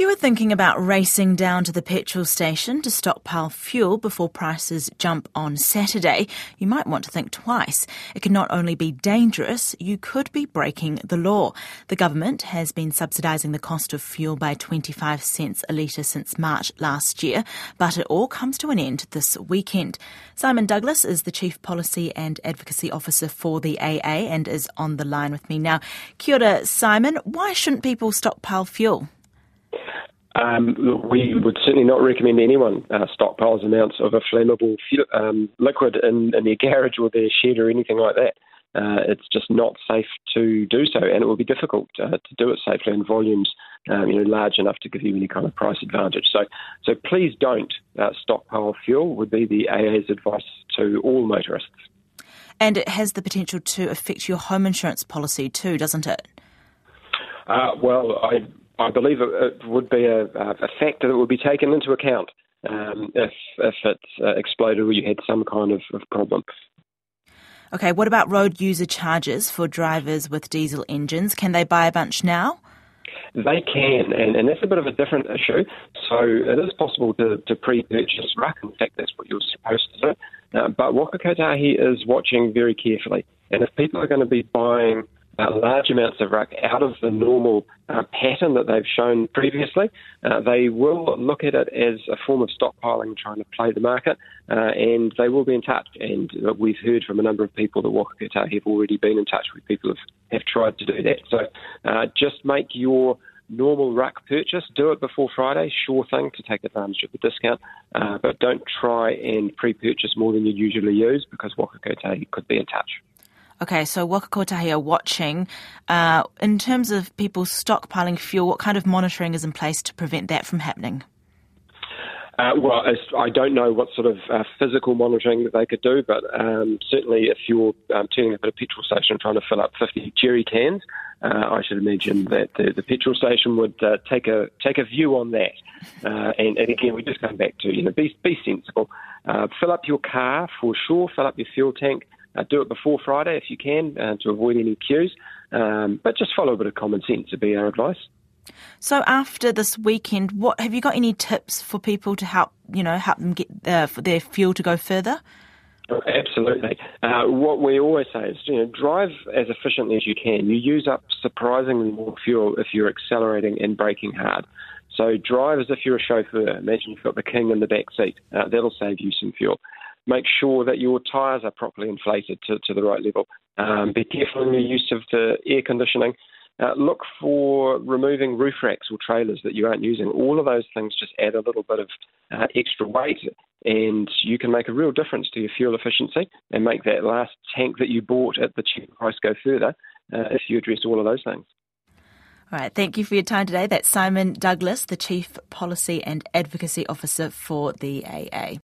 If you were thinking about racing down to the petrol station to stockpile fuel before prices jump on Saturday, you might want to think twice. It can not only be dangerous, you could be breaking the law. The government has been subsidising the cost of fuel by 25 cents a litre since March last year, but it all comes to an end this weekend. Simon Douglas is the Chief Policy and Advocacy Officer for the AA and is on the line with me now. Kia ora, Simon. Why shouldn't people stockpile fuel? Um, we would certainly not recommend anyone uh, stockpiles amounts of a flammable um, liquid in, in, their garage or their shed or anything like that. Uh, it's just not safe to do so, and it will be difficult uh, to do it safely in volumes um, you know, large enough to give you any kind of price advantage. So, so please don't uh, stockpile fuel. Would be the AA's advice to all motorists. And it has the potential to affect your home insurance policy too, doesn't it? Uh, well, I I believe it, it would be a, a, factor that would be taken into account um, if if it uh, exploded or you had some kind of, of problem. Okay, what about road user charges for drivers with diesel engines? Can they buy a bunch now? They can, and, and that's a bit of a different issue. So it is possible to, to pre-purchase RUC. In fact, that's what you're supposed to do. Uh, but Waka Kotahi is watching very carefully. And if people are going to be buying uh, large amounts of RUC out of the normal uh, pattern that they've shown previously. Uh, they will look at it as a form of stockpiling, trying to play the market, uh, and they will be in touch. And uh, we've heard from a number of people that Waka Kotahi have already been in touch with people who have, have tried to do that. So uh, just make your normal RUC purchase, do it before Friday, sure thing to take advantage of the discount, but don't try and pre-purchase more than you usually use because Waka Kotahi could be in touch. Okay, so Waka Kotahi are watching. Uh, in terms of people stockpiling fuel, what kind of monitoring is in place to prevent that from happening? Uh, well, I don't know what sort of uh, physical monitoring that they could do, but um, certainly if you're um, turning up at a petrol station trying to fill up 50 jerry cans, uh, I should imagine that the, the petrol station would uh, take a take a view on that. Uh, and, and, again, we just come back to you know be be sensible. Uh, fill up your car for sure. Fill up your fuel tank. Uh, do it before Friday if you can uh, to avoid any queues. Um, but just follow a bit of common sense would be our advice. So after this weekend, what have you got any tips for people to help you know help them get uh, their fuel to go further? Oh, absolutely. Uh, what we always say is, you know, drive as efficiently as you can. You use up surprisingly more fuel if you're accelerating and braking hard. So drive as if you're a chauffeur. Imagine you've got the king in the back seat. Uh, that'll save you some fuel make sure that your tyres are properly inflated to, to the right level. Um, be careful in your use of the air conditioning. Uh, look for removing roof racks or trailers that you aren't using. All of those things just add a little bit of uh, extra weight, and you can make a real difference to your fuel efficiency and make that last tank that you bought at the cheap price go further uh, if you address all of those things. All right, thank you for your time today. That's Simon Douglas, the Chief Policy and Advocacy Officer for the AA.